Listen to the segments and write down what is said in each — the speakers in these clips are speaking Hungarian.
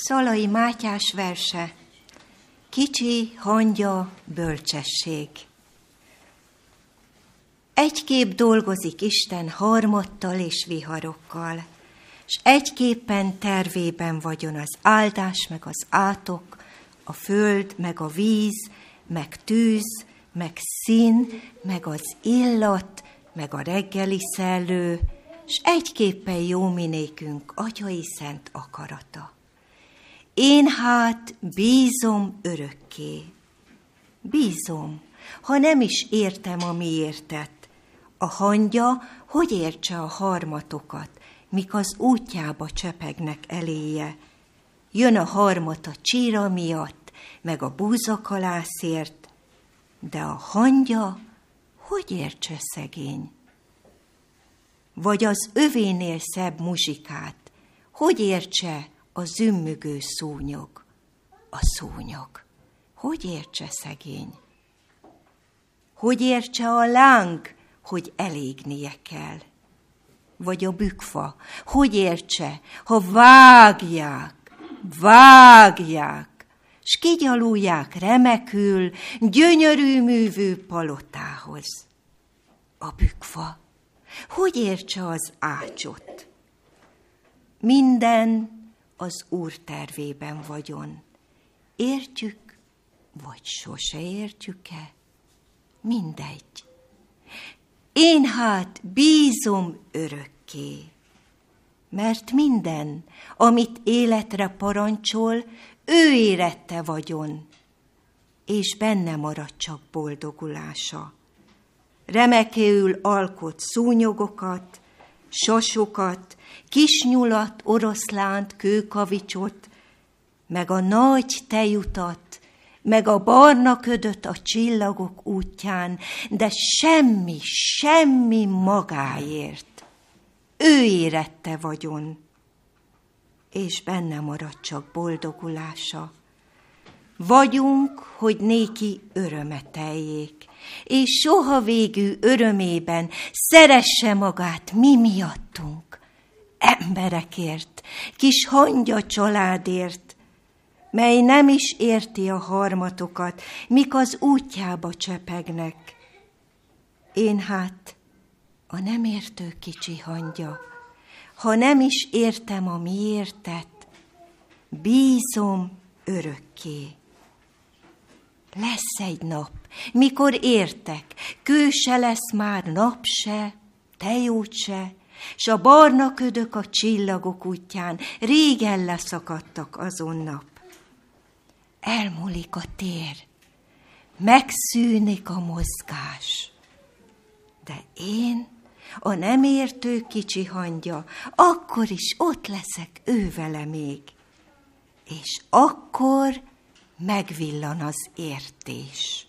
Szalai Mátyás verse, kicsi hangya bölcsesség. Egyképp dolgozik Isten harmattal és viharokkal, és egyképpen tervében vagyon az áldás, meg az átok, a föld, meg a víz, meg tűz, meg szín, meg az illat, meg a reggeli szellő, s egyképpen jó minékünk atyai szent akarata. Én hát bízom örökké. Bízom, ha nem is értem a miértet. A hangya hogy értse a harmatokat, mik az útjába csepegnek eléje. Jön a harmat a csíra miatt, meg a búzakalászért, de a hangya hogy értse szegény? Vagy az övénél szebb muzsikát, hogy értse a zümmögő szúnyog, a szúnyog. Hogy értse szegény? Hogy értse a láng, hogy elégnie kell? Vagy a bükfa, hogy értse, ha vágják, vágják, s kigyalulják remekül gyönyörű művű palotához. A bükfa, hogy értse az ácsot? Minden az Úr tervében vagyon. Értjük, vagy sose értjük-e? Mindegy. Én hát bízom örökké, mert minden, amit életre parancsol, ő érette vagyon, és benne marad csak boldogulása. Remekéül alkot szúnyogokat, sosokat, kisnyulat, oroszlánt, kőkavicsot, meg a nagy tejutat, meg a barna ködöt a csillagok útján, de semmi, semmi magáért. Ő érette vagyon, és benne marad csak boldogulása. Vagyunk, hogy néki örömeteljék, és soha végű örömében szeresse magát mi miattunk, emberekért, kis hangya családért, mely nem is érti a harmatokat, mik az útjába csepegnek. Én hát a nem értő kicsi hangya, ha nem is értem a miértet, bízom örökké. Lesz egy nap, mikor értek, kő se lesz már nap se, tejót se, s a barna ködök a csillagok útján régen leszakadtak azon nap. Elmúlik a tér, megszűnik a mozgás, de én, a nem értő kicsi hangya, akkor is ott leszek ő vele még, és akkor megvillan az értés.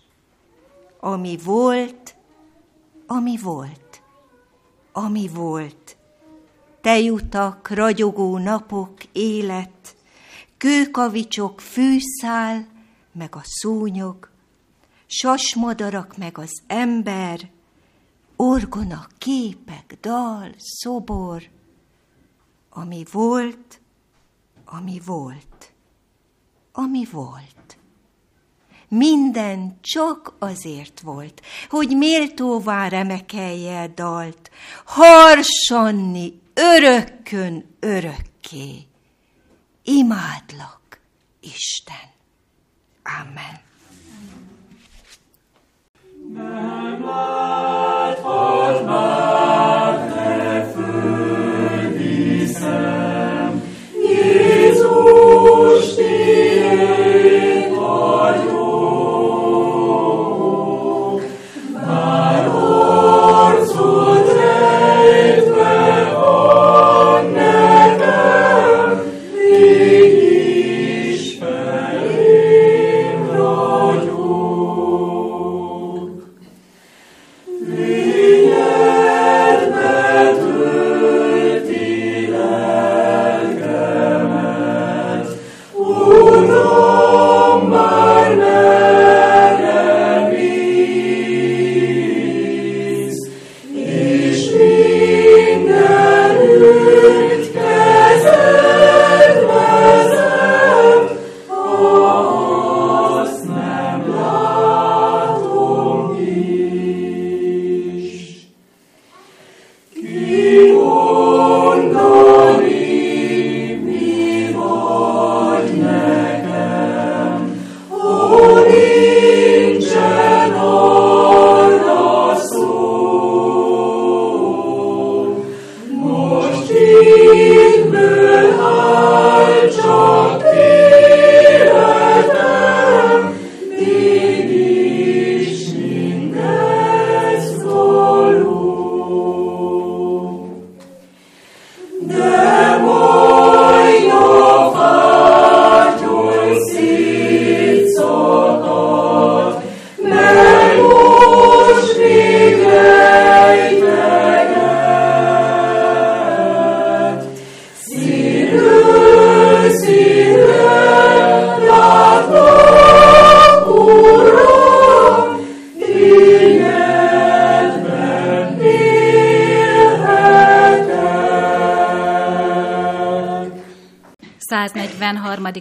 Ami volt, ami volt, ami volt. Tejutak, ragyogó napok, élet, kőkavicsok, fűszál, meg a szúnyog, sasmadarak, meg az ember, orgona, képek, dal, szobor, ami volt, ami volt, ami volt. Minden csak azért volt, hogy méltóvá remekelje dalt, harsanni örökkön örökké. Imádlak, Isten. Amen. Nem láthat már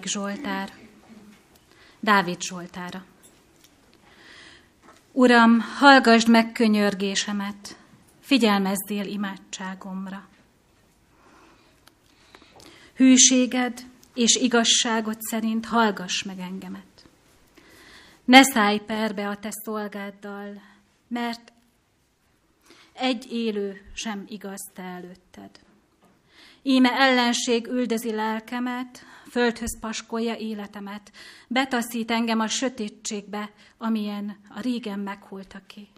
143. Zsoltár. Dávid Zsoltára. Uram, hallgasd meg könyörgésemet, figyelmezzél imádságomra. Hűséged és igazságod szerint hallgass meg engemet. Ne szállj perbe a te szolgáddal, mert egy élő sem igaz te előtted. Íme ellenség üldözi lelkemet, földhöz paskolja életemet, betaszít engem a sötétségbe, amilyen a régen megholtak ki.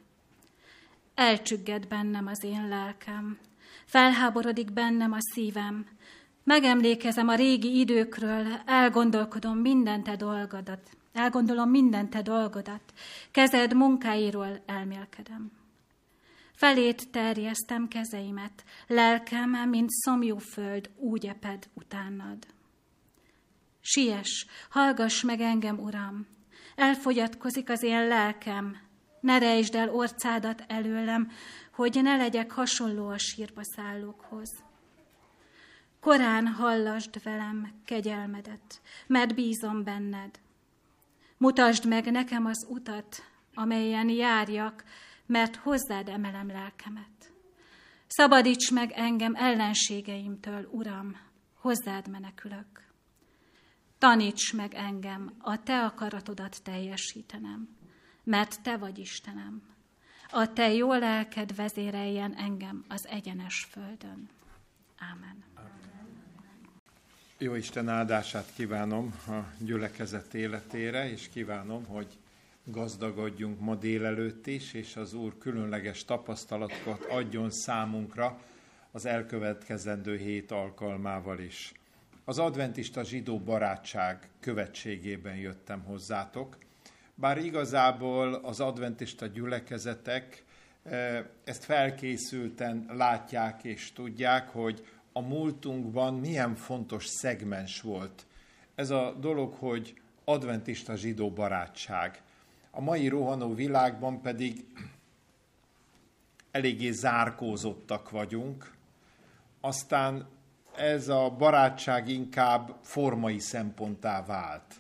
Elcsügged bennem az én lelkem, felháborodik bennem a szívem, megemlékezem a régi időkről, elgondolkodom minden te dolgodat, elgondolom minden te dolgodat, kezed munkáiról elmélkedem. Felét terjesztem kezeimet, lelkem, mint szomjú föld, úgy eped utánad. Siess, hallgass meg engem, Uram! Elfogyatkozik az én lelkem, ne rejtsd el orcádat előlem, hogy ne legyek hasonló a sírba szállókhoz. Korán hallasd velem kegyelmedet, mert bízom benned. Mutasd meg nekem az utat, amelyen járjak, mert hozzád emelem lelkemet. Szabadíts meg engem ellenségeimtől, Uram, hozzád menekülök. Taníts meg engem a te akaratodat teljesítenem, mert te vagy Istenem. A te jó lelked vezéreljen engem az egyenes földön. Ámen. Jó Isten áldását kívánom a gyülekezet életére, és kívánom, hogy gazdagodjunk ma délelőtt is, és az Úr különleges tapasztalatokat adjon számunkra az elkövetkezendő hét alkalmával is. Az adventista zsidó barátság követségében jöttem hozzátok, bár igazából az adventista gyülekezetek eh, ezt felkészülten látják és tudják, hogy a múltunkban milyen fontos szegmens volt ez a dolog, hogy adventista zsidó barátság. A mai rohanó világban pedig eléggé zárkózottak vagyunk, aztán ez a barátság inkább formai szemponttá vált.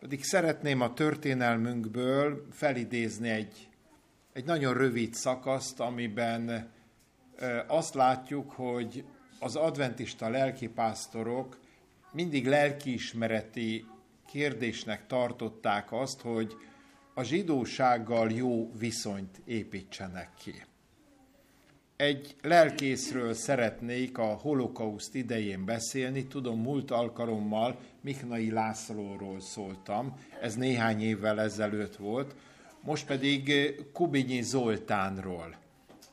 Pedig szeretném a történelmünkből felidézni egy, egy nagyon rövid szakaszt, amiben azt látjuk, hogy az adventista lelkipásztorok mindig lelkiismereti kérdésnek tartották azt, hogy a zsidósággal jó viszonyt építsenek ki. Egy lelkészről szeretnék a holokauszt idején beszélni, tudom, múlt alkalommal Miknai Lászlóról szóltam, ez néhány évvel ezelőtt volt, most pedig Kubinyi Zoltánról.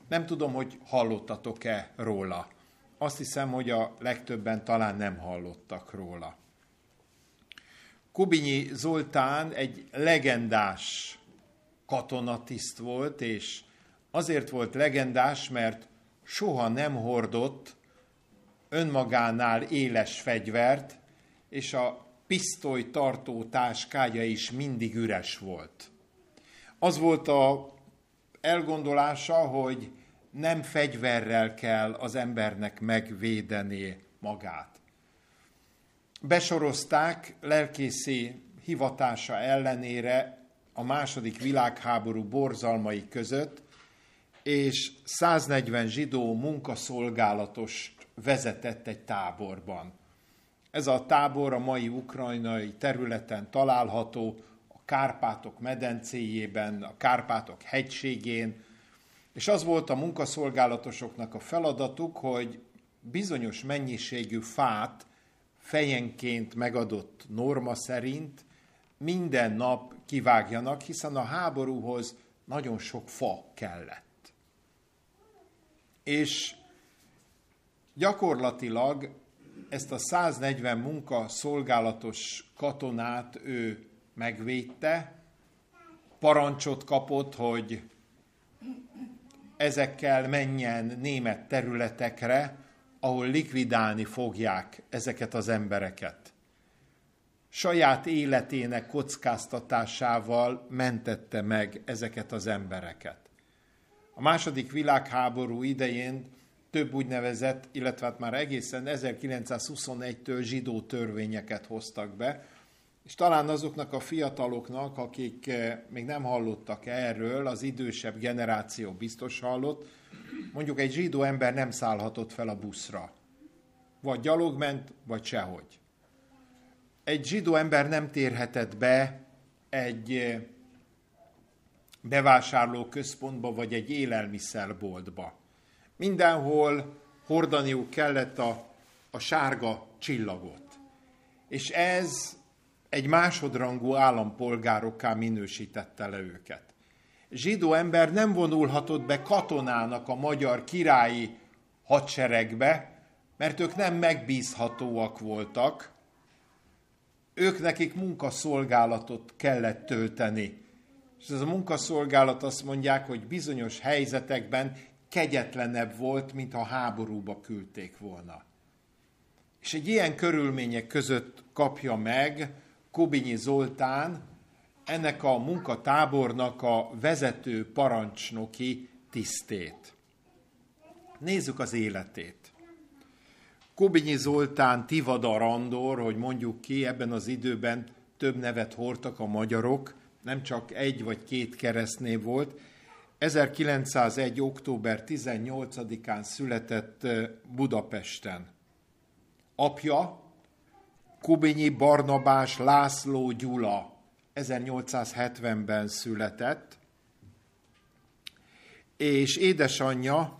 Nem tudom, hogy hallottatok-e róla. Azt hiszem, hogy a legtöbben talán nem hallottak róla. Kubinyi Zoltán egy legendás katonatiszt volt, és azért volt legendás, mert soha nem hordott önmagánál éles fegyvert, és a pisztoly tartó táskája is mindig üres volt. Az volt a elgondolása, hogy nem fegyverrel kell az embernek megvédeni magát. Besorozták lelkészi hivatása ellenére a második világháború borzalmai között, és 140 zsidó munkaszolgálatos vezetett egy táborban. Ez a tábor a mai ukrajnai területen található, a Kárpátok medencéjében, a Kárpátok hegységén, és az volt a munkaszolgálatosoknak a feladatuk, hogy bizonyos mennyiségű fát fejenként megadott norma szerint minden nap kivágjanak, hiszen a háborúhoz nagyon sok fa kellett. És gyakorlatilag ezt a 140 munka szolgálatos katonát ő megvédte, parancsot kapott, hogy ezekkel menjen német területekre, ahol likvidálni fogják ezeket az embereket. Saját életének kockáztatásával mentette meg ezeket az embereket. A második világháború idején több úgynevezett, illetve hát már egészen 1921-től zsidó törvényeket hoztak be, és talán azoknak a fiataloknak, akik eh, még nem hallottak erről, az idősebb generáció biztos hallott, mondjuk egy zsidó ember nem szállhatott fel a buszra. Vagy gyalog ment, vagy sehogy. Egy zsidó ember nem térhetett be egy eh, bevásárló központba, vagy egy élelmiszerboltba. Mindenhol hordaniuk kellett a, a sárga csillagot. És ez egy másodrangú állampolgárokká minősítette le őket. Zsidó ember nem vonulhatott be katonának a magyar királyi hadseregbe, mert ők nem megbízhatóak voltak, ők nekik munkaszolgálatot kellett tölteni. És ez a munkaszolgálat azt mondják, hogy bizonyos helyzetekben kegyetlenebb volt, mint ha háborúba küldték volna. És egy ilyen körülmények között kapja meg Kobinyi Zoltán ennek a munkatábornak a vezető parancsnoki tisztét. Nézzük az életét. Kobinyi Zoltán Tivada Randor, hogy mondjuk ki, ebben az időben több nevet hordtak a magyarok, nem csak egy vagy két keresztnév volt. 1901. október 18-án született Budapesten. Apja Kubinyi Barnabás László Gyula 1870-ben született, és édesanyja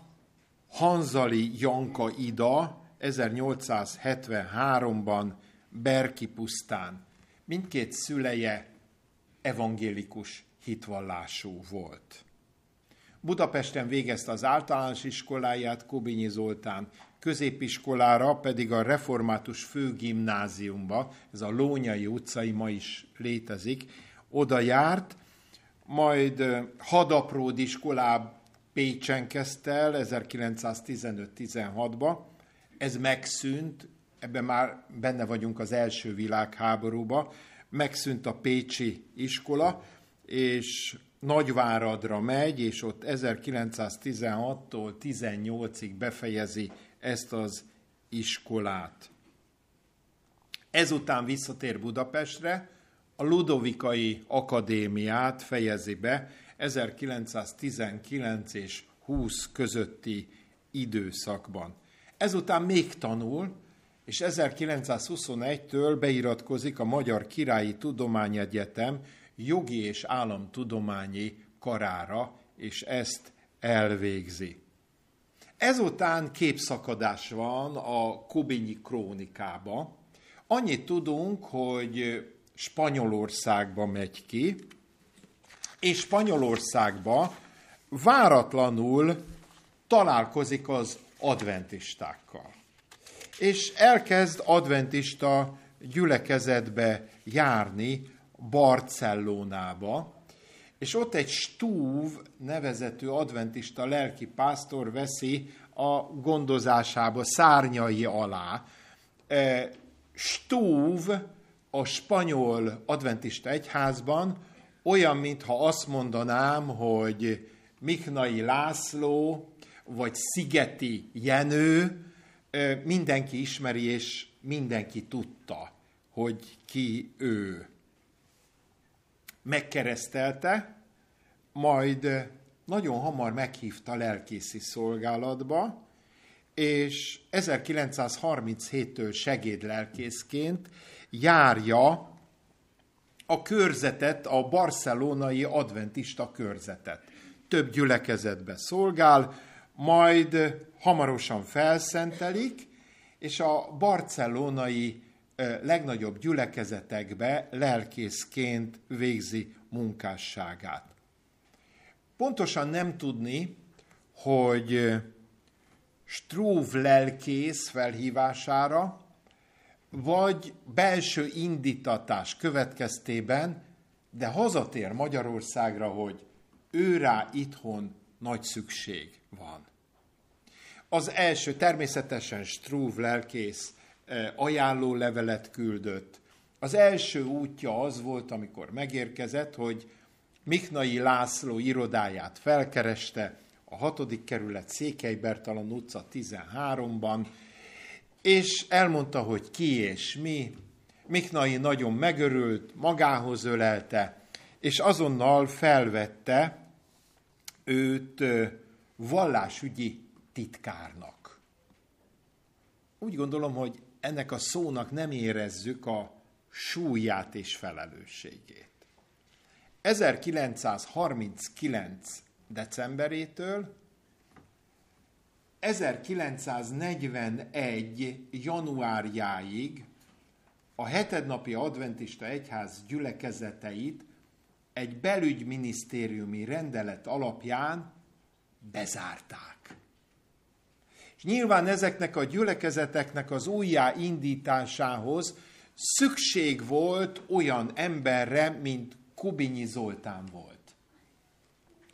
Hanzali Janka Ida 1873-ban Berki pusztán. Mindkét szüleje evangélikus hitvallású volt. Budapesten végezte az általános iskoláját Kobinyi Zoltán, középiskolára pedig a református főgimnáziumba, ez a Lónyai utcai ma is létezik, oda járt, majd hadapród iskolá Pécsen kezdte el 1915-16-ba, ez megszűnt, ebben már benne vagyunk az első világháborúba, megszűnt a Pécsi iskola, és Nagyváradra megy, és ott 1916-tól 18-ig befejezi ezt az iskolát. Ezután visszatér Budapestre, a Ludovikai Akadémiát fejezi be 1919 és 20 közötti időszakban. Ezután még tanul, és 1921-től beiratkozik a Magyar Királyi Tudományegyetem jogi és államtudományi karára, és ezt elvégzi. Ezután képszakadás van a Kobinyi krónikába. Annyit tudunk, hogy Spanyolországba megy ki, és Spanyolországba váratlanul találkozik az adventistákkal. És elkezd adventista gyülekezetbe járni Barcellonába, és ott egy Stúv nevezető adventista lelki pásztor veszi a gondozásába szárnyai alá. E, Stúv a spanyol adventista egyházban olyan, mintha azt mondanám, hogy Miknai László, vagy Szigeti Jenő, mindenki ismeri, és mindenki tudta, hogy ki ő megkeresztelte, majd nagyon hamar meghívta lelkészi szolgálatba, és 1937-től segédlelkészként járja a körzetet, a barcelonai adventista körzetet. Több gyülekezetbe szolgál, majd hamarosan felszentelik, és a barcelonai legnagyobb gyülekezetekbe lelkészként végzi munkásságát. Pontosan nem tudni, hogy Struve lelkész felhívására, vagy belső indítatás következtében, de hazatér Magyarországra, hogy őrá itthon nagy szükség van. Az első természetesen Struve lelkész ajánló levelet küldött. Az első útja az volt, amikor megérkezett, hogy Miknai László irodáját felkereste, a hatodik kerület, Székely Bertalan utca 13-ban, és elmondta, hogy ki és mi. Miknai nagyon megörült, magához ölelte, és azonnal felvette őt vallásügyi titkárnak. Úgy gondolom, hogy ennek a szónak nem érezzük a súlyát és felelősségét. 1939. decemberétől 1941. januárjáig a hetednapi adventista egyház gyülekezeteit egy belügyminisztériumi rendelet alapján bezárták. És nyilván ezeknek a gyülekezeteknek az újjáindításához szükség volt olyan emberre, mint Kubinyi Zoltán volt.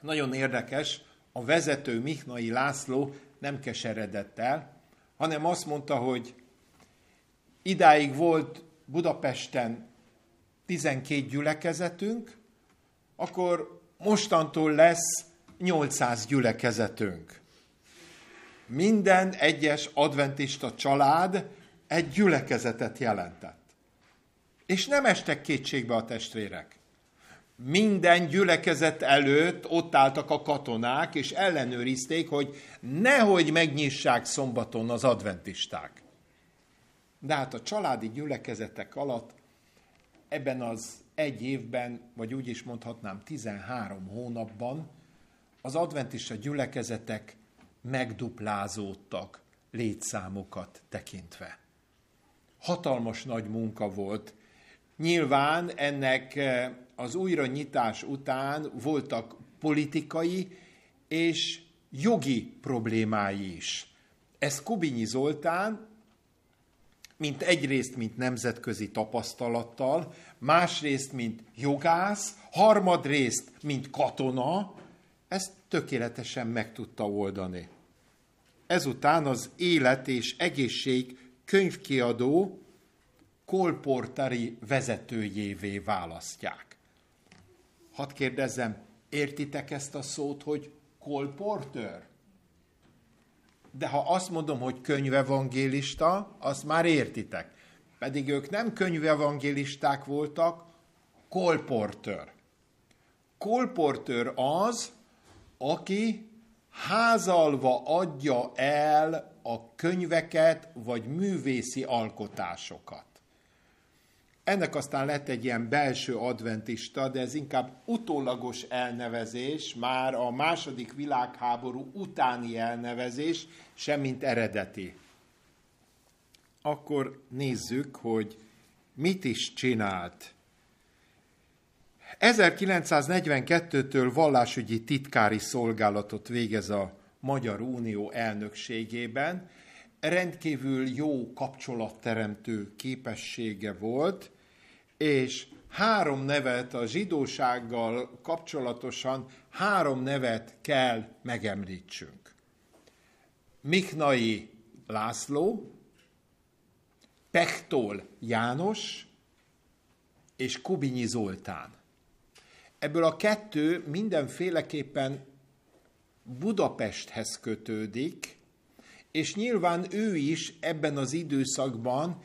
Nagyon érdekes, a vezető Mihnai László nem keseredett el, hanem azt mondta, hogy idáig volt Budapesten 12 gyülekezetünk, akkor mostantól lesz 800 gyülekezetünk. Minden egyes adventista család egy gyülekezetet jelentett. És nem estek kétségbe a testvérek. Minden gyülekezet előtt ott álltak a katonák, és ellenőrizték, hogy nehogy megnyissák szombaton az adventisták. De hát a családi gyülekezetek alatt ebben az egy évben, vagy úgy is mondhatnám 13 hónapban az adventista gyülekezetek megduplázódtak létszámokat tekintve. Hatalmas nagy munka volt. Nyilván ennek eh, az újranyitás után voltak politikai és jogi problémái is. Ez Kubinyi Zoltán, mint egyrészt, mint nemzetközi tapasztalattal, másrészt, mint jogász, harmadrészt, mint katona, ezt tökéletesen meg tudta oldani. Ezután az Élet és Egészség könyvkiadó kolportari vezetőjévé választják. Hadd kérdezzem, értitek ezt a szót, hogy kolportőr? De ha azt mondom, hogy könyvevangélista, azt már értitek. Pedig ők nem könyvevangélisták voltak, kolportőr. Kolportőr az, aki házalva adja el a könyveket vagy művészi alkotásokat. Ennek aztán lett egy ilyen belső adventista, de ez inkább utólagos elnevezés, már a második világháború utáni elnevezés, semmint eredeti. Akkor nézzük, hogy mit is csinált 1942-től vallásügyi titkári szolgálatot végez a Magyar Unió elnökségében. Rendkívül jó kapcsolatteremtő képessége volt, és három nevet a zsidósággal kapcsolatosan három nevet kell megemlítsünk. Miknai László, Pechtol János és Kubinyi Zoltán. Ebből a kettő mindenféleképpen Budapesthez kötődik, és nyilván ő is ebben az időszakban,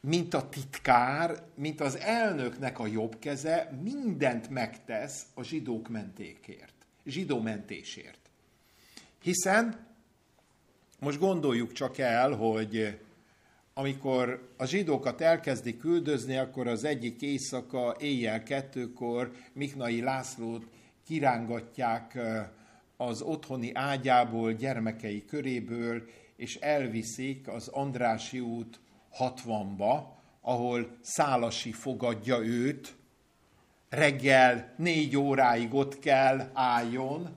mint a titkár, mint az elnöknek a jobb keze, mindent megtesz a zsidók mentékért, zsidó mentésért. Hiszen most gondoljuk csak el, hogy amikor a zsidókat elkezdi küldözni, akkor az egyik éjszaka, éjjel kettőkor Miknai Lászlót kirángatják az otthoni ágyából, gyermekei köréből, és elviszik az Andrási út 60-ba, ahol Szálasi fogadja őt, reggel négy óráig ott kell álljon,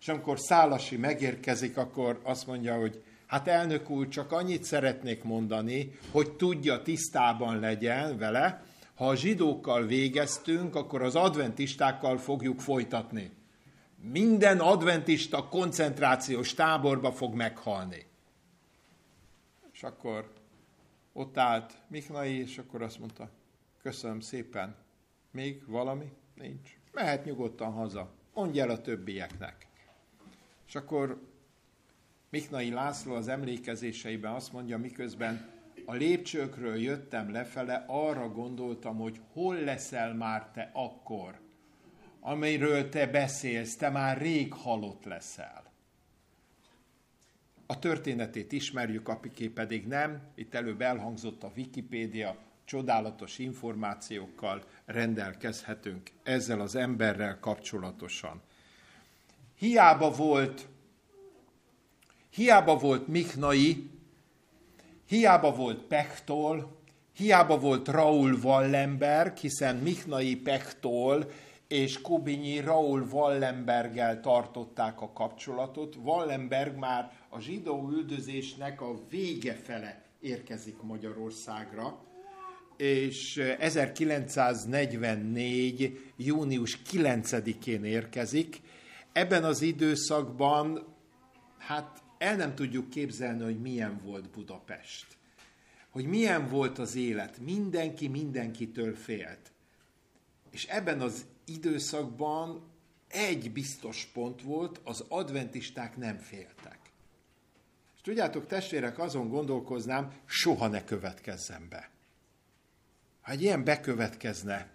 és amikor Szálasi megérkezik, akkor azt mondja, hogy Hát elnök úr, csak annyit szeretnék mondani, hogy tudja, tisztában legyen vele, ha a zsidókkal végeztünk, akkor az adventistákkal fogjuk folytatni. Minden adventista koncentrációs táborba fog meghalni. És akkor ott állt Miknai, és akkor azt mondta, köszönöm szépen, még valami? Nincs. Mehet nyugodtan haza. Mondj el a többieknek. És akkor Miknai László az emlékezéseiben azt mondja, miközben a lépcsőkről jöttem lefele, arra gondoltam, hogy hol leszel már te akkor, amiről te beszélsz, te már rég halott leszel. A történetét ismerjük, apiké pedig nem. Itt előbb elhangzott a Wikipédia, csodálatos információkkal rendelkezhetünk ezzel az emberrel kapcsolatosan. Hiába volt, hiába volt Miknai, hiába volt Pechtol, hiába volt Raul Wallenberg, hiszen Miknai Pechtol és Kubinyi Raul Wallenberggel tartották a kapcsolatot. Wallenberg már a zsidó üldözésnek a vége fele érkezik Magyarországra, és 1944. június 9-én érkezik. Ebben az időszakban, hát el nem tudjuk képzelni, hogy milyen volt Budapest. Hogy milyen volt az élet. Mindenki mindenkitől félt. És ebben az időszakban egy biztos pont volt, az adventisták nem féltek. És tudjátok, testvérek, azon gondolkoznám, soha ne következzen be. Ha egy ilyen bekövetkezne,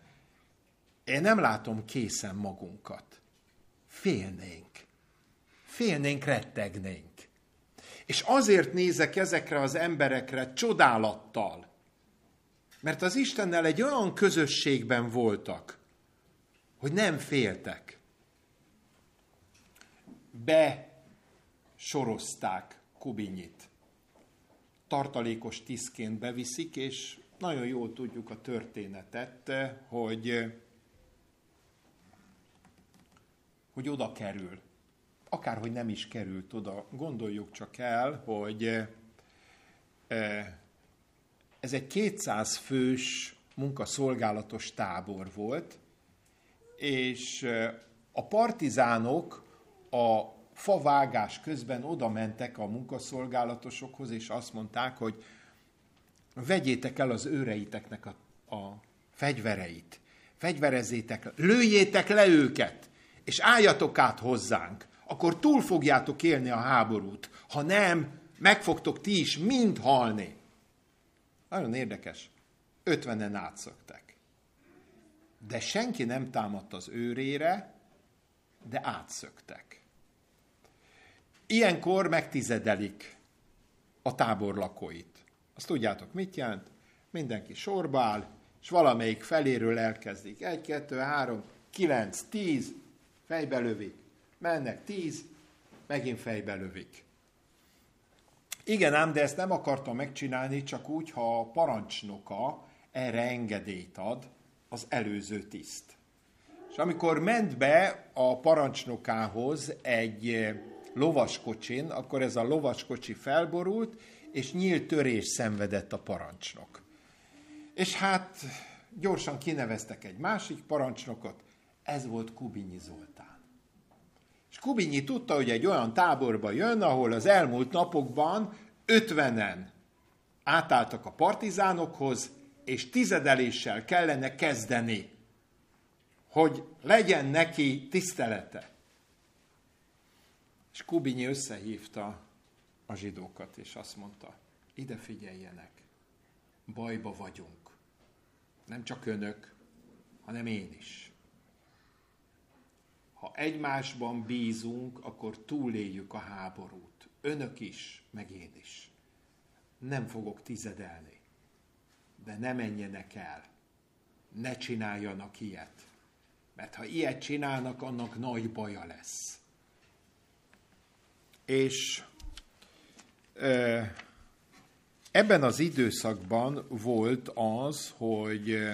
én nem látom készen magunkat. Félnénk. Félnénk, rettegnénk. És azért nézek ezekre az emberekre csodálattal, mert az Istennel egy olyan közösségben voltak, hogy nem féltek. Besorozták Kubinyit. Tartalékos tiszként beviszik, és nagyon jól tudjuk a történetet, hogy, hogy oda kerül. Akárhogy nem is került oda, gondoljuk csak el, hogy eh, ez egy 200 fős munkaszolgálatos tábor volt, és eh, a partizánok a favágás közben oda mentek a munkaszolgálatosokhoz, és azt mondták, hogy vegyétek el az őreiteknek a, a fegyvereit, fegyverezzétek, lőjétek le őket, és álljatok át hozzánk, akkor túl fogjátok élni a háborút. Ha nem, meg fogtok ti is mind halni. Nagyon érdekes. Ötvenen átszöktek. De senki nem támadt az őrére, de átszöktek. Ilyenkor megtizedelik a tábor lakóit. Azt tudjátok, mit jelent? Mindenki sorba áll, és valamelyik feléről elkezdik. Egy, kettő, három, kilenc, tíz, fejbe lövik. Mennek tíz, megint fejbe lövik. Igen ám, de ezt nem akarta megcsinálni, csak úgy, ha a parancsnoka erre engedélyt ad az előző tiszt. És amikor ment be a parancsnokához egy lovaskocsin, akkor ez a lovaskocsi felborult, és nyílt törés szenvedett a parancsnok. És hát gyorsan kineveztek egy másik parancsnokot, ez volt Kubinyi Zoltán. És Kubinyi tudta, hogy egy olyan táborba jön, ahol az elmúlt napokban ötvenen átálltak a partizánokhoz, és tizedeléssel kellene kezdeni, hogy legyen neki tisztelete. És Kubinyi összehívta a zsidókat, és azt mondta, ide figyeljenek, bajba vagyunk. Nem csak önök, hanem én is. Ha egymásban bízunk, akkor túléljük a háborút. Önök is, meg én is. Nem fogok tizedelni. De ne menjenek el. Ne csináljanak ilyet. Mert ha ilyet csinálnak, annak nagy baja lesz. És Ebben az időszakban volt az, hogy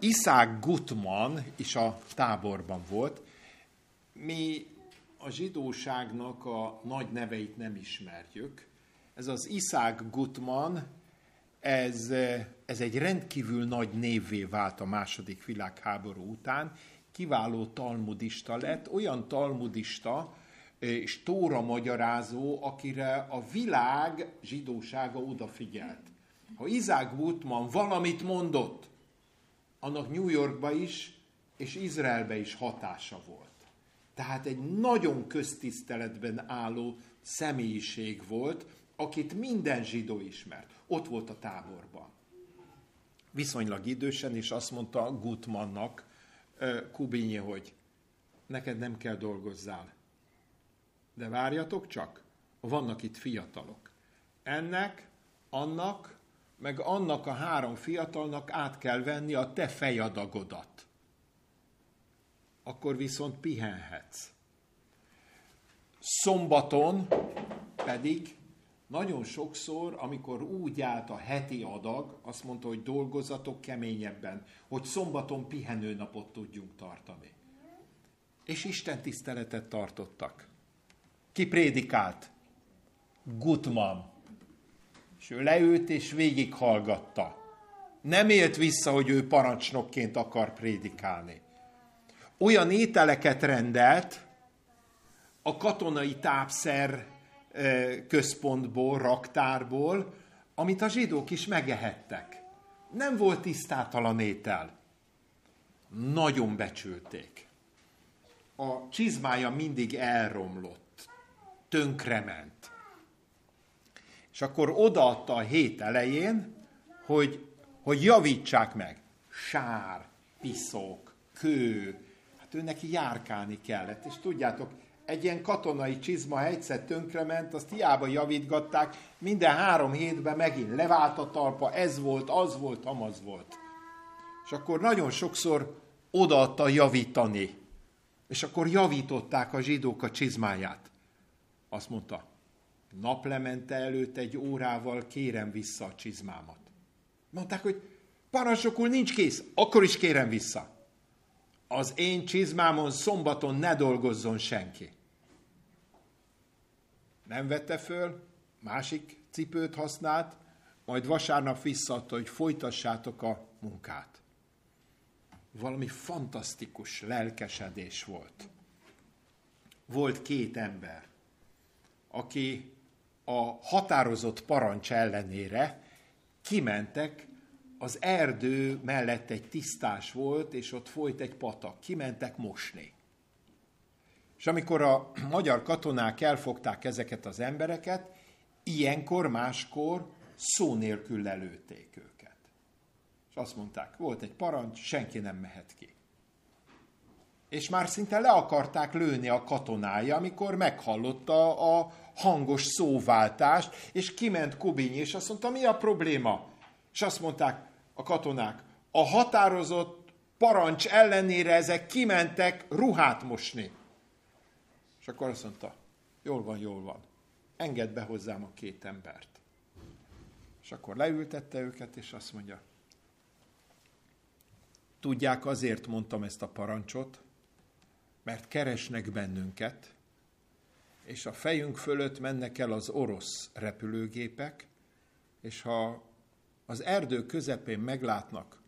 Iszák Gutman is a táborban volt. Mi a zsidóságnak a nagy neveit nem ismerjük. Ez az Iszák Gutman, ez, ez egy rendkívül nagy névvé vált a második világháború után. Kiváló talmudista lett, olyan talmudista, és Tóra magyarázó, akire a világ zsidósága odafigyelt. Ha Isaac Woodman valamit mondott, annak New Yorkba is és Izraelbe is hatása volt. Tehát egy nagyon köztiszteletben álló személyiség volt, akit minden zsidó ismert. Ott volt a táborban. Viszonylag idősen, és azt mondta Gutmannnak, Kubinyi, hogy neked nem kell dolgozzál. De várjatok csak, vannak itt fiatalok. Ennek, annak, meg annak a három fiatalnak át kell venni a te fejadagodat. Akkor viszont pihenhetsz. Szombaton pedig nagyon sokszor, amikor úgy állt a heti adag, azt mondta, hogy dolgozatok keményebben, hogy szombaton pihenőnapot tudjunk tartani. És Isten tiszteletet tartottak. Ki prédikált? Gutman. És ő leült és végighallgatta. Nem élt vissza, hogy ő parancsnokként akar prédikálni. Olyan ételeket rendelt a katonai tápszer központból, raktárból, amit a zsidók is megehettek. Nem volt tisztátalan étel. Nagyon becsülték. A csizmája mindig elromlott, tönkrement. És akkor odaadta a hét elején, hogy, hogy javítsák meg. Sár, piszok, kő, hát ő neki járkálni kellett. És tudjátok, egy ilyen katonai csizma, egyszer tönkrement, azt hiába javítgatták, minden három hétben megint levált a talpa, ez volt, az volt, amaz volt. És akkor nagyon sokszor odaadta javítani. És akkor javították a zsidók a csizmáját. Azt mondta, naplemente előtt egy órával kérem vissza a csizmámat. Mondták, hogy parancsokul nincs kész, akkor is kérem vissza. Az én csizmámon szombaton ne dolgozzon senki. Nem vette föl, másik cipőt használt, majd vasárnap visszaadta, hogy folytassátok a munkát. Valami fantasztikus lelkesedés volt. Volt két ember, aki a határozott parancs ellenére kimentek, az erdő mellett egy tisztás volt, és ott folyt egy patak. Kimentek mosni. És amikor a magyar katonák elfogták ezeket az embereket, ilyenkor, máskor szó nélkül lelőtték őket. És azt mondták, volt egy parancs, senki nem mehet ki. És már szinte le akarták lőni a katonája, amikor meghallotta a hangos szóváltást, és kiment Kubinyi, és azt mondta, mi a probléma? És azt mondták a katonák, a határozott parancs ellenére ezek kimentek ruhát mosni. És akkor azt mondta, jól van, jól van, engedd be hozzám a két embert. És akkor leültette őket, és azt mondja, tudják, azért mondtam ezt a parancsot, mert keresnek bennünket, és a fejünk fölött mennek el az orosz repülőgépek, és ha az erdő közepén meglátnak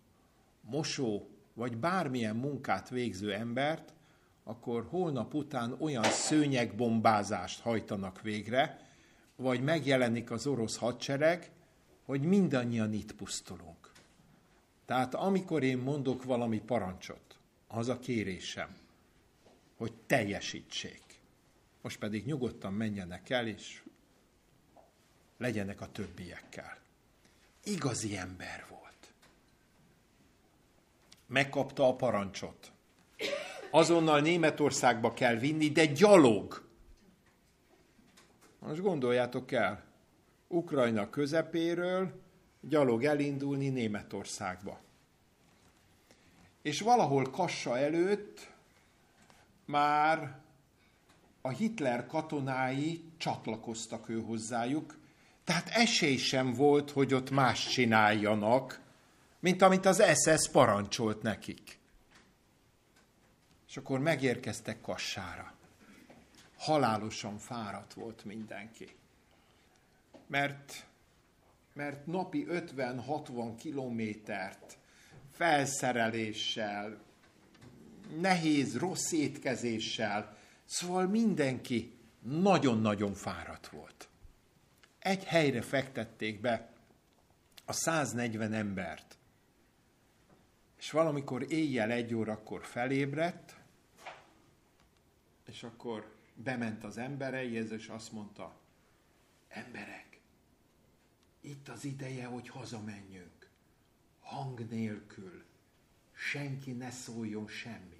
mosó vagy bármilyen munkát végző embert, akkor holnap után olyan szőnyegbombázást hajtanak végre, vagy megjelenik az orosz hadsereg, hogy mindannyian itt pusztulunk. Tehát amikor én mondok valami parancsot, az a kérésem, hogy teljesítsék. Most pedig nyugodtan menjenek el, és legyenek a többiekkel. Igazi ember volt. Megkapta a parancsot azonnal Németországba kell vinni, de gyalog. Most gondoljátok el, Ukrajna közepéről gyalog elindulni Németországba. És valahol Kassa előtt már a Hitler katonái csatlakoztak ő hozzájuk, tehát esély sem volt, hogy ott más csináljanak, mint amit az SS parancsolt nekik. És akkor megérkeztek Kassára. Halálosan fáradt volt mindenki. Mert, mert napi 50-60 kilométert felszereléssel, nehéz, rossz étkezéssel, szóval mindenki nagyon-nagyon fáradt volt. Egy helyre fektették be a 140 embert, és valamikor éjjel egy órakor felébredt, És akkor bement az embereihez, és azt mondta, emberek, itt az ideje, hogy hazamenjünk. Hang nélkül. Senki ne szóljon semmit.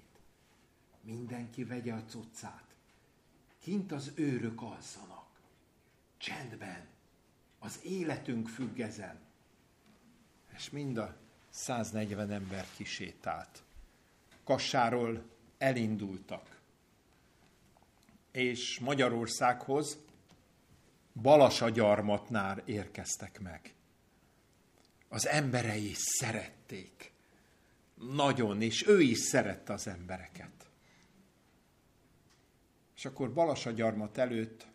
Mindenki vegye a cuccát. Kint az őrök alszanak. Csendben. Az életünk függ ezen. És mind a 140 ember kisétált. Kassáról elindultak. És Magyarországhoz Balasagyarmatnál érkeztek meg. Az emberei szerették. Nagyon, és ő is szerette az embereket. És akkor Balasagyarmat előtt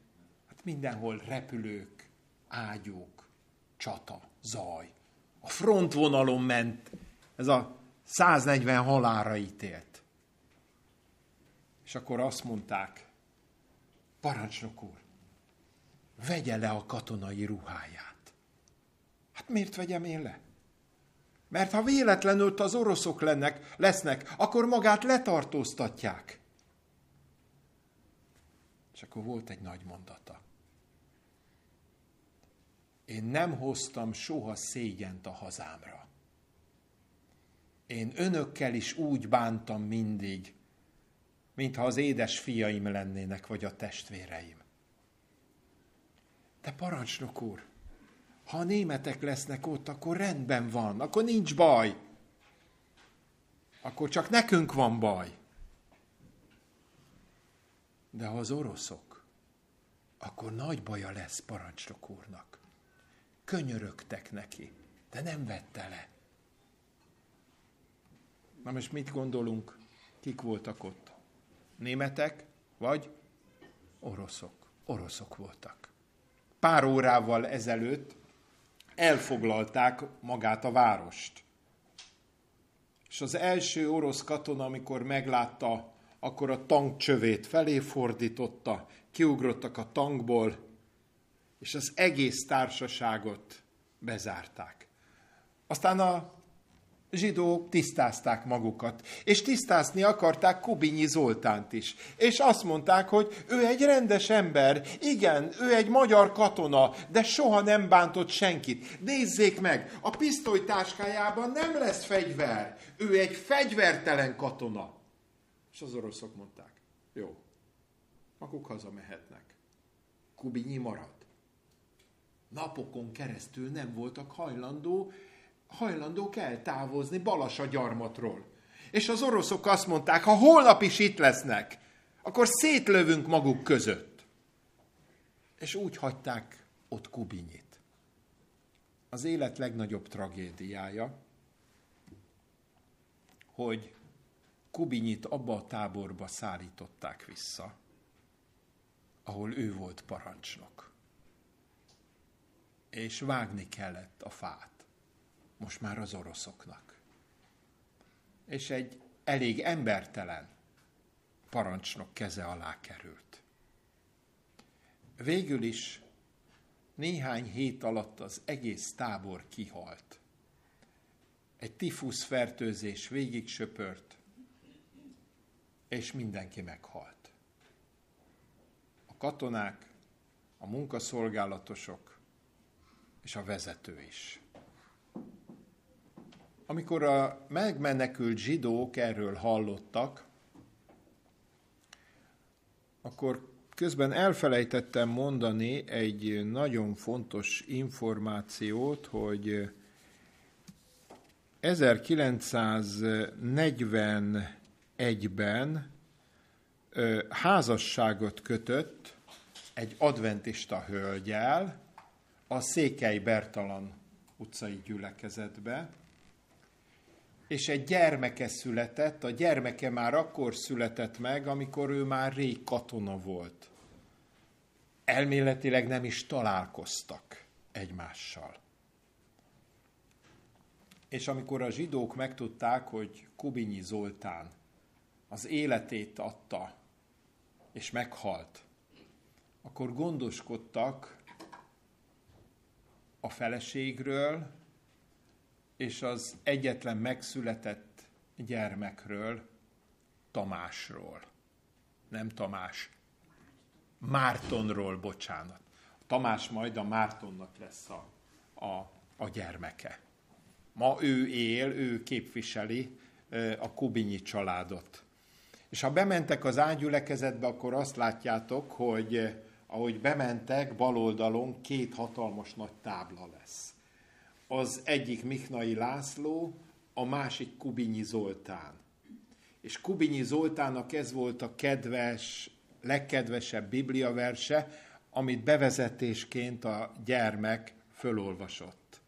hát mindenhol repülők, ágyúk, csata, zaj. A frontvonalon ment ez a 140 halára ítélt. És akkor azt mondták, parancsnok úr, vegye le a katonai ruháját. Hát miért vegyem én le? Mert ha véletlenül az oroszok lennek, lesznek, akkor magát letartóztatják. És akkor volt egy nagy mondata. Én nem hoztam soha szégyent a hazámra. Én önökkel is úgy bántam mindig, mintha az édes fiaim lennének, vagy a testvéreim. De parancsnok úr, ha a németek lesznek ott, akkor rendben van, akkor nincs baj. Akkor csak nekünk van baj. De ha az oroszok, akkor nagy baja lesz parancsnok úrnak. Könyörögtek neki, de nem vette le. Na most mit gondolunk? Kik voltak ott? Németek vagy oroszok? Oroszok voltak pár órával ezelőtt elfoglalták magát a várost. És az első orosz katona, amikor meglátta, akkor a tank csövét felé fordította, kiugrottak a tankból, és az egész társaságot bezárták. Aztán a zsidók tisztázták magukat, és tisztázni akarták Kubinyi Zoltánt is. És azt mondták, hogy ő egy rendes ember, igen, ő egy magyar katona, de soha nem bántott senkit. Nézzék meg, a pisztolytáskájában nem lesz fegyver, ő egy fegyvertelen katona. És az oroszok mondták, jó, maguk hazamehetnek. Kubinyi marad. Napokon keresztül nem voltak hajlandó hajlandók eltávozni Balasa gyarmatról. És az oroszok azt mondták, ha holnap is itt lesznek, akkor szétlövünk maguk között. És úgy hagyták ott Kubinyit. Az élet legnagyobb tragédiája, hogy Kubinyit abba a táborba szállították vissza, ahol ő volt parancsnok. És vágni kellett a fát most már az oroszoknak. És egy elég embertelen parancsnok keze alá került. Végül is néhány hét alatt az egész tábor kihalt. Egy tifusz fertőzés végig söpört, és mindenki meghalt. A katonák, a munkaszolgálatosok és a vezető is. Amikor a megmenekült zsidók erről hallottak, akkor közben elfelejtettem mondani egy nagyon fontos információt, hogy 1941-ben házasságot kötött egy adventista hölgyel a Székely Bertalan utcai gyülekezetbe, és egy gyermeke született, a gyermeke már akkor született meg, amikor ő már rég katona volt. Elméletileg nem is találkoztak egymással. És amikor a zsidók megtudták, hogy Kubinyi Zoltán az életét adta, és meghalt, akkor gondoskodtak a feleségről, és az egyetlen megszületett gyermekről, Tamásról. Nem Tamás. Mártonról, bocsánat. Tamás majd a Mártonnak lesz a, a, a gyermeke. Ma ő él, ő képviseli a Kubinyi családot. És ha bementek az ágyülekezetbe, akkor azt látjátok, hogy ahogy bementek, bal oldalon két hatalmas nagy tábla lesz. Az egyik Miknai László, a másik Kubinyi Zoltán. És Kubinyi Zoltánnak ez volt a kedves, legkedvesebb bibliaverse, amit bevezetésként a gyermek fölolvasott.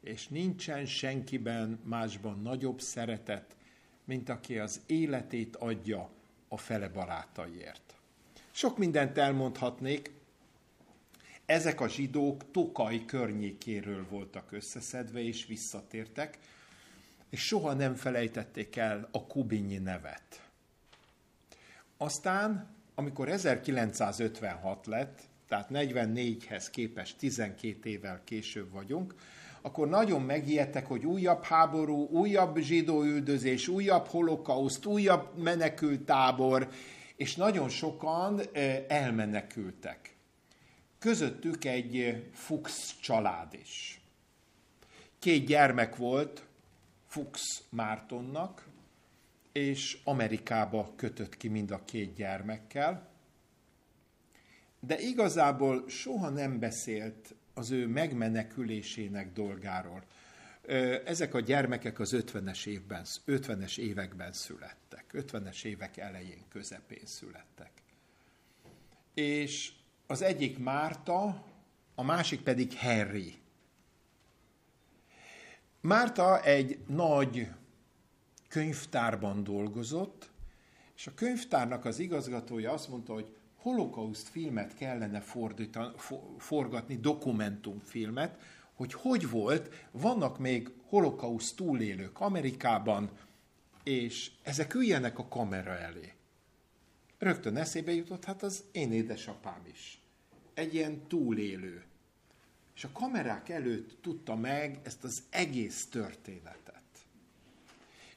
És nincsen senkiben másban nagyobb szeretet, mint aki az életét adja a fele barátaiért. Sok mindent elmondhatnék, ezek a zsidók Tokaj környékéről voltak összeszedve és visszatértek, és soha nem felejtették el a Kubinyi nevet. Aztán, amikor 1956 lett, tehát 44-hez képest 12 évvel később vagyunk, akkor nagyon megijedtek, hogy újabb háború, újabb zsidó üldözés, újabb holokauszt, újabb menekültábor, és nagyon sokan elmenekültek. Közöttük egy Fuchs család is. Két gyermek volt Fuchs Mártonnak, és Amerikába kötött ki mind a két gyermekkel, de igazából soha nem beszélt az ő megmenekülésének dolgáról. Ezek a gyermekek az 50-es, évben, 50-es években születtek, 50-es évek elején, közepén születtek. És az egyik Márta, a másik pedig Harry. Márta egy nagy könyvtárban dolgozott, és a könyvtárnak az igazgatója azt mondta, hogy holokauszt filmet kellene forgatni, dokumentumfilmet, hogy hogy volt, vannak még holokauszt túlélők Amerikában, és ezek üljenek a kamera elé. Rögtön eszébe jutott, hát az én édesapám is. Egy ilyen túlélő. És a kamerák előtt tudta meg ezt az egész történetet.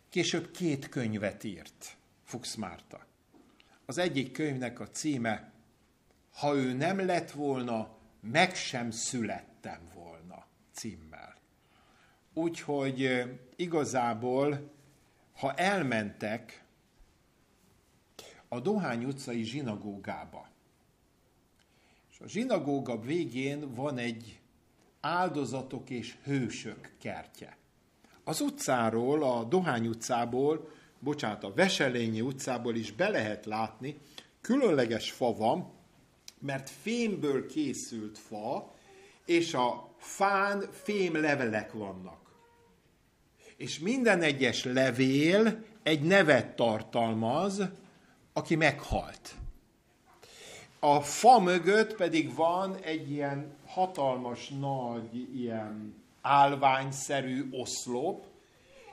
Később két könyvet írt Fuchs Márta. Az egyik könyvnek a címe, ha ő nem lett volna, meg sem születtem volna címmel. Úgyhogy igazából, ha elmentek a Dohány utcai zsinagógába, és a zsinagóga végén van egy áldozatok és hősök kertje. Az utcáról, a Dohány utcából bocsánat, a Veselényi utcából is be lehet látni, különleges fa van, mert fémből készült fa, és a fán fém levelek vannak. És minden egyes levél egy nevet tartalmaz, aki meghalt. A fa mögött pedig van egy ilyen hatalmas, nagy, ilyen állványszerű oszlop,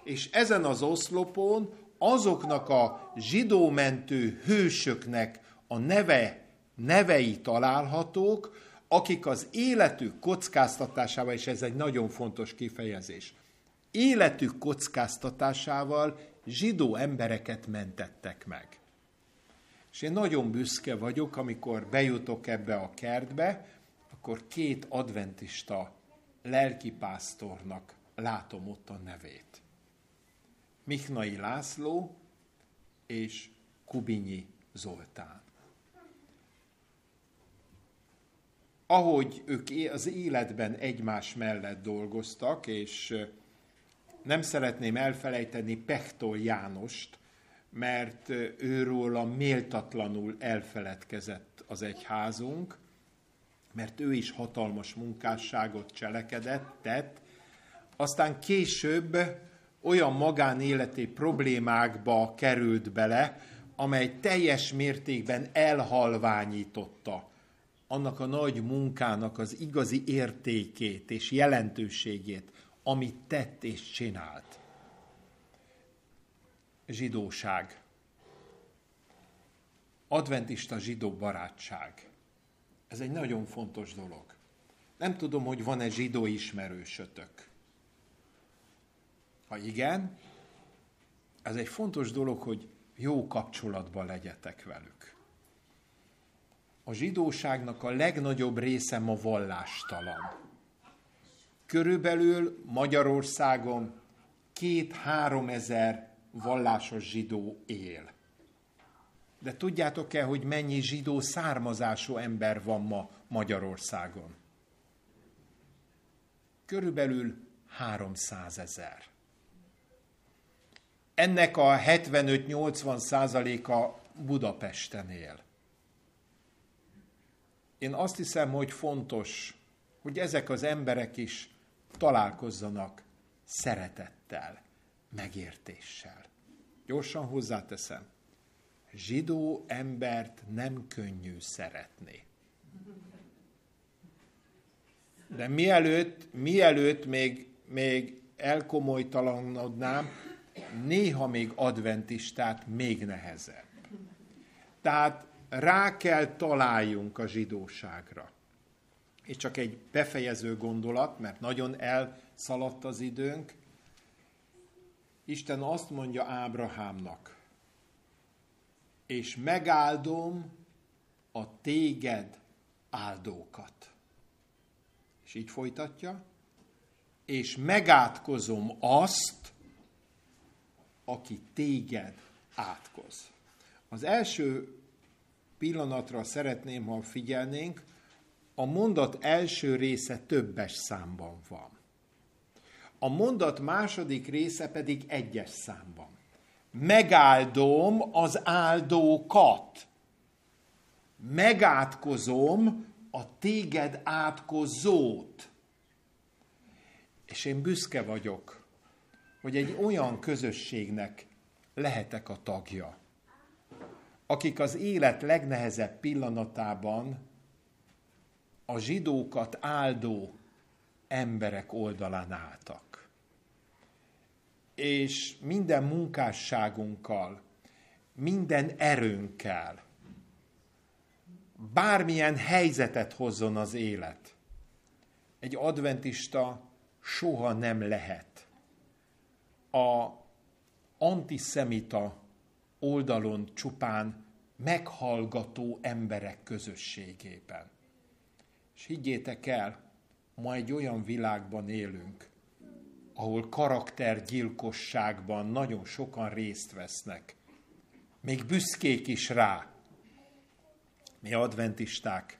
és ezen az oszlopon azoknak a zsidómentő hősöknek a neve, nevei találhatók, akik az életük kockáztatásával, és ez egy nagyon fontos kifejezés, életük kockáztatásával zsidó embereket mentettek meg. És én nagyon büszke vagyok, amikor bejutok ebbe a kertbe, akkor két adventista lelkipásztornak látom ott a nevét. Miknai László és Kubinyi Zoltán. Ahogy ők az életben egymás mellett dolgoztak, és nem szeretném elfelejteni Pechtol Jánost, mert őről a méltatlanul elfeledkezett az egyházunk, mert ő is hatalmas munkásságot cselekedett, tett, aztán később olyan magánéleti problémákba került bele, amely teljes mértékben elhalványította annak a nagy munkának az igazi értékét és jelentőségét, amit tett és csinált. Zsidóság. Adventista zsidó barátság. Ez egy nagyon fontos dolog. Nem tudom, hogy van-e zsidó ismerősötök. Ha igen, ez egy fontos dolog, hogy jó kapcsolatban legyetek velük. A zsidóságnak a legnagyobb része ma vallástalan. Körülbelül Magyarországon két-három ezer vallásos zsidó él. De tudjátok-e, hogy mennyi zsidó származású ember van ma Magyarországon? Körülbelül 300 ezer. Ennek a 75-80 százaléka Budapesten él. Én azt hiszem, hogy fontos, hogy ezek az emberek is találkozzanak szeretettel, megértéssel. Gyorsan hozzáteszem, zsidó embert nem könnyű szeretni. De mielőtt, mielőtt még, még elkomolytalanodnám, néha még adventistát még nehezebb. Tehát rá kell találjunk a zsidóságra. És csak egy befejező gondolat, mert nagyon elszaladt az időnk. Isten azt mondja Ábrahámnak, és megáldom a téged áldókat. És így folytatja, és megátkozom azt, aki téged átkoz. Az első pillanatra szeretném, ha figyelnénk, a mondat első része többes számban van. A mondat második része pedig egyes számban. Megáldom az áldókat. Megátkozom a téged átkozót. És én büszke vagyok, hogy egy olyan közösségnek lehetek a tagja, akik az élet legnehezebb pillanatában a zsidókat áldó emberek oldalán álltak. És minden munkásságunkkal, minden erőnkkel, bármilyen helyzetet hozzon az élet, egy adventista soha nem lehet a antiszemita oldalon csupán meghallgató emberek közösségében. És higgyétek el, ma egy olyan világban élünk, ahol karaktergyilkosságban nagyon sokan részt vesznek. Még büszkék is rá. Mi adventisták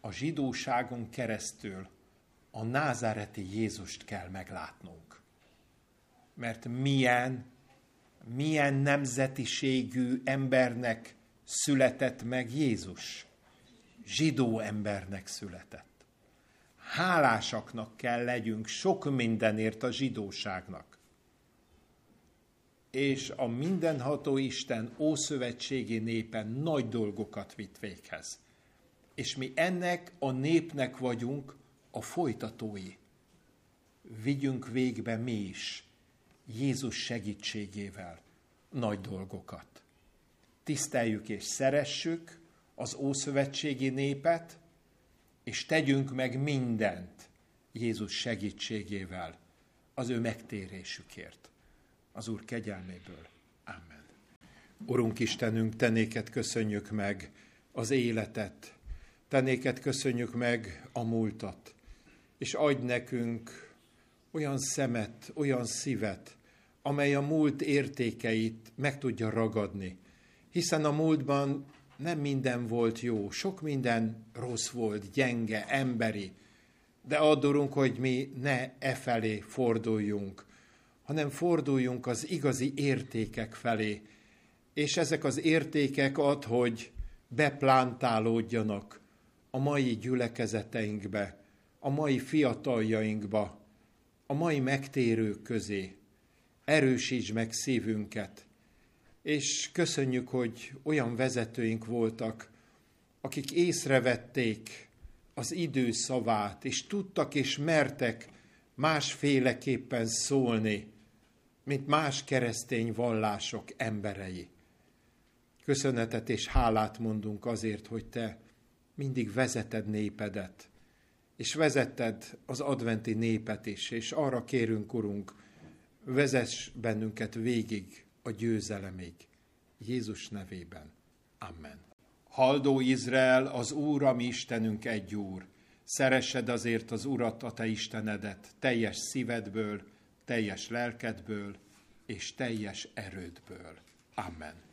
a zsidóságon keresztül a názáreti Jézust kell meglátnunk. Mert milyen, milyen nemzetiségű embernek született meg Jézus zsidó embernek született. Hálásaknak kell legyünk sok mindenért a zsidóságnak. És a mindenható Isten ószövetségi népen nagy dolgokat vitt véghez. És mi ennek a népnek vagyunk a folytatói. Vigyünk végbe mi is, Jézus segítségével nagy dolgokat. Tiszteljük és szeressük, az ószövetségi népet, és tegyünk meg mindent Jézus segítségével az ő megtérésükért. Az Úr kegyelméből. Amen. Urunk Istenünk, tenéket köszönjük meg az életet, tenéket köszönjük meg a múltat, és adj nekünk olyan szemet, olyan szívet, amely a múlt értékeit meg tudja ragadni. Hiszen a múltban nem minden volt jó, sok minden rossz volt, gyenge, emberi, de adorunk, hogy mi ne e felé forduljunk, hanem forduljunk az igazi értékek felé, és ezek az értékek ad, hogy beplántálódjanak a mai gyülekezeteinkbe, a mai fiataljainkba, a mai megtérők közé. Erősíts meg szívünket, és köszönjük, hogy olyan vezetőink voltak, akik észrevették az idő szavát, és tudtak és mertek másféleképpen szólni, mint más keresztény vallások emberei. Köszönetet és hálát mondunk azért, hogy te mindig vezeted népedet, és vezetted az adventi népet is, és arra kérünk, Urunk, vezess bennünket végig a győzelemig. Jézus nevében. Amen. Haldó Izrael, az Úr, a mi Istenünk egy Úr. Szeressed azért az Urat, a te Istenedet, teljes szívedből, teljes lelkedből és teljes erődből. Amen.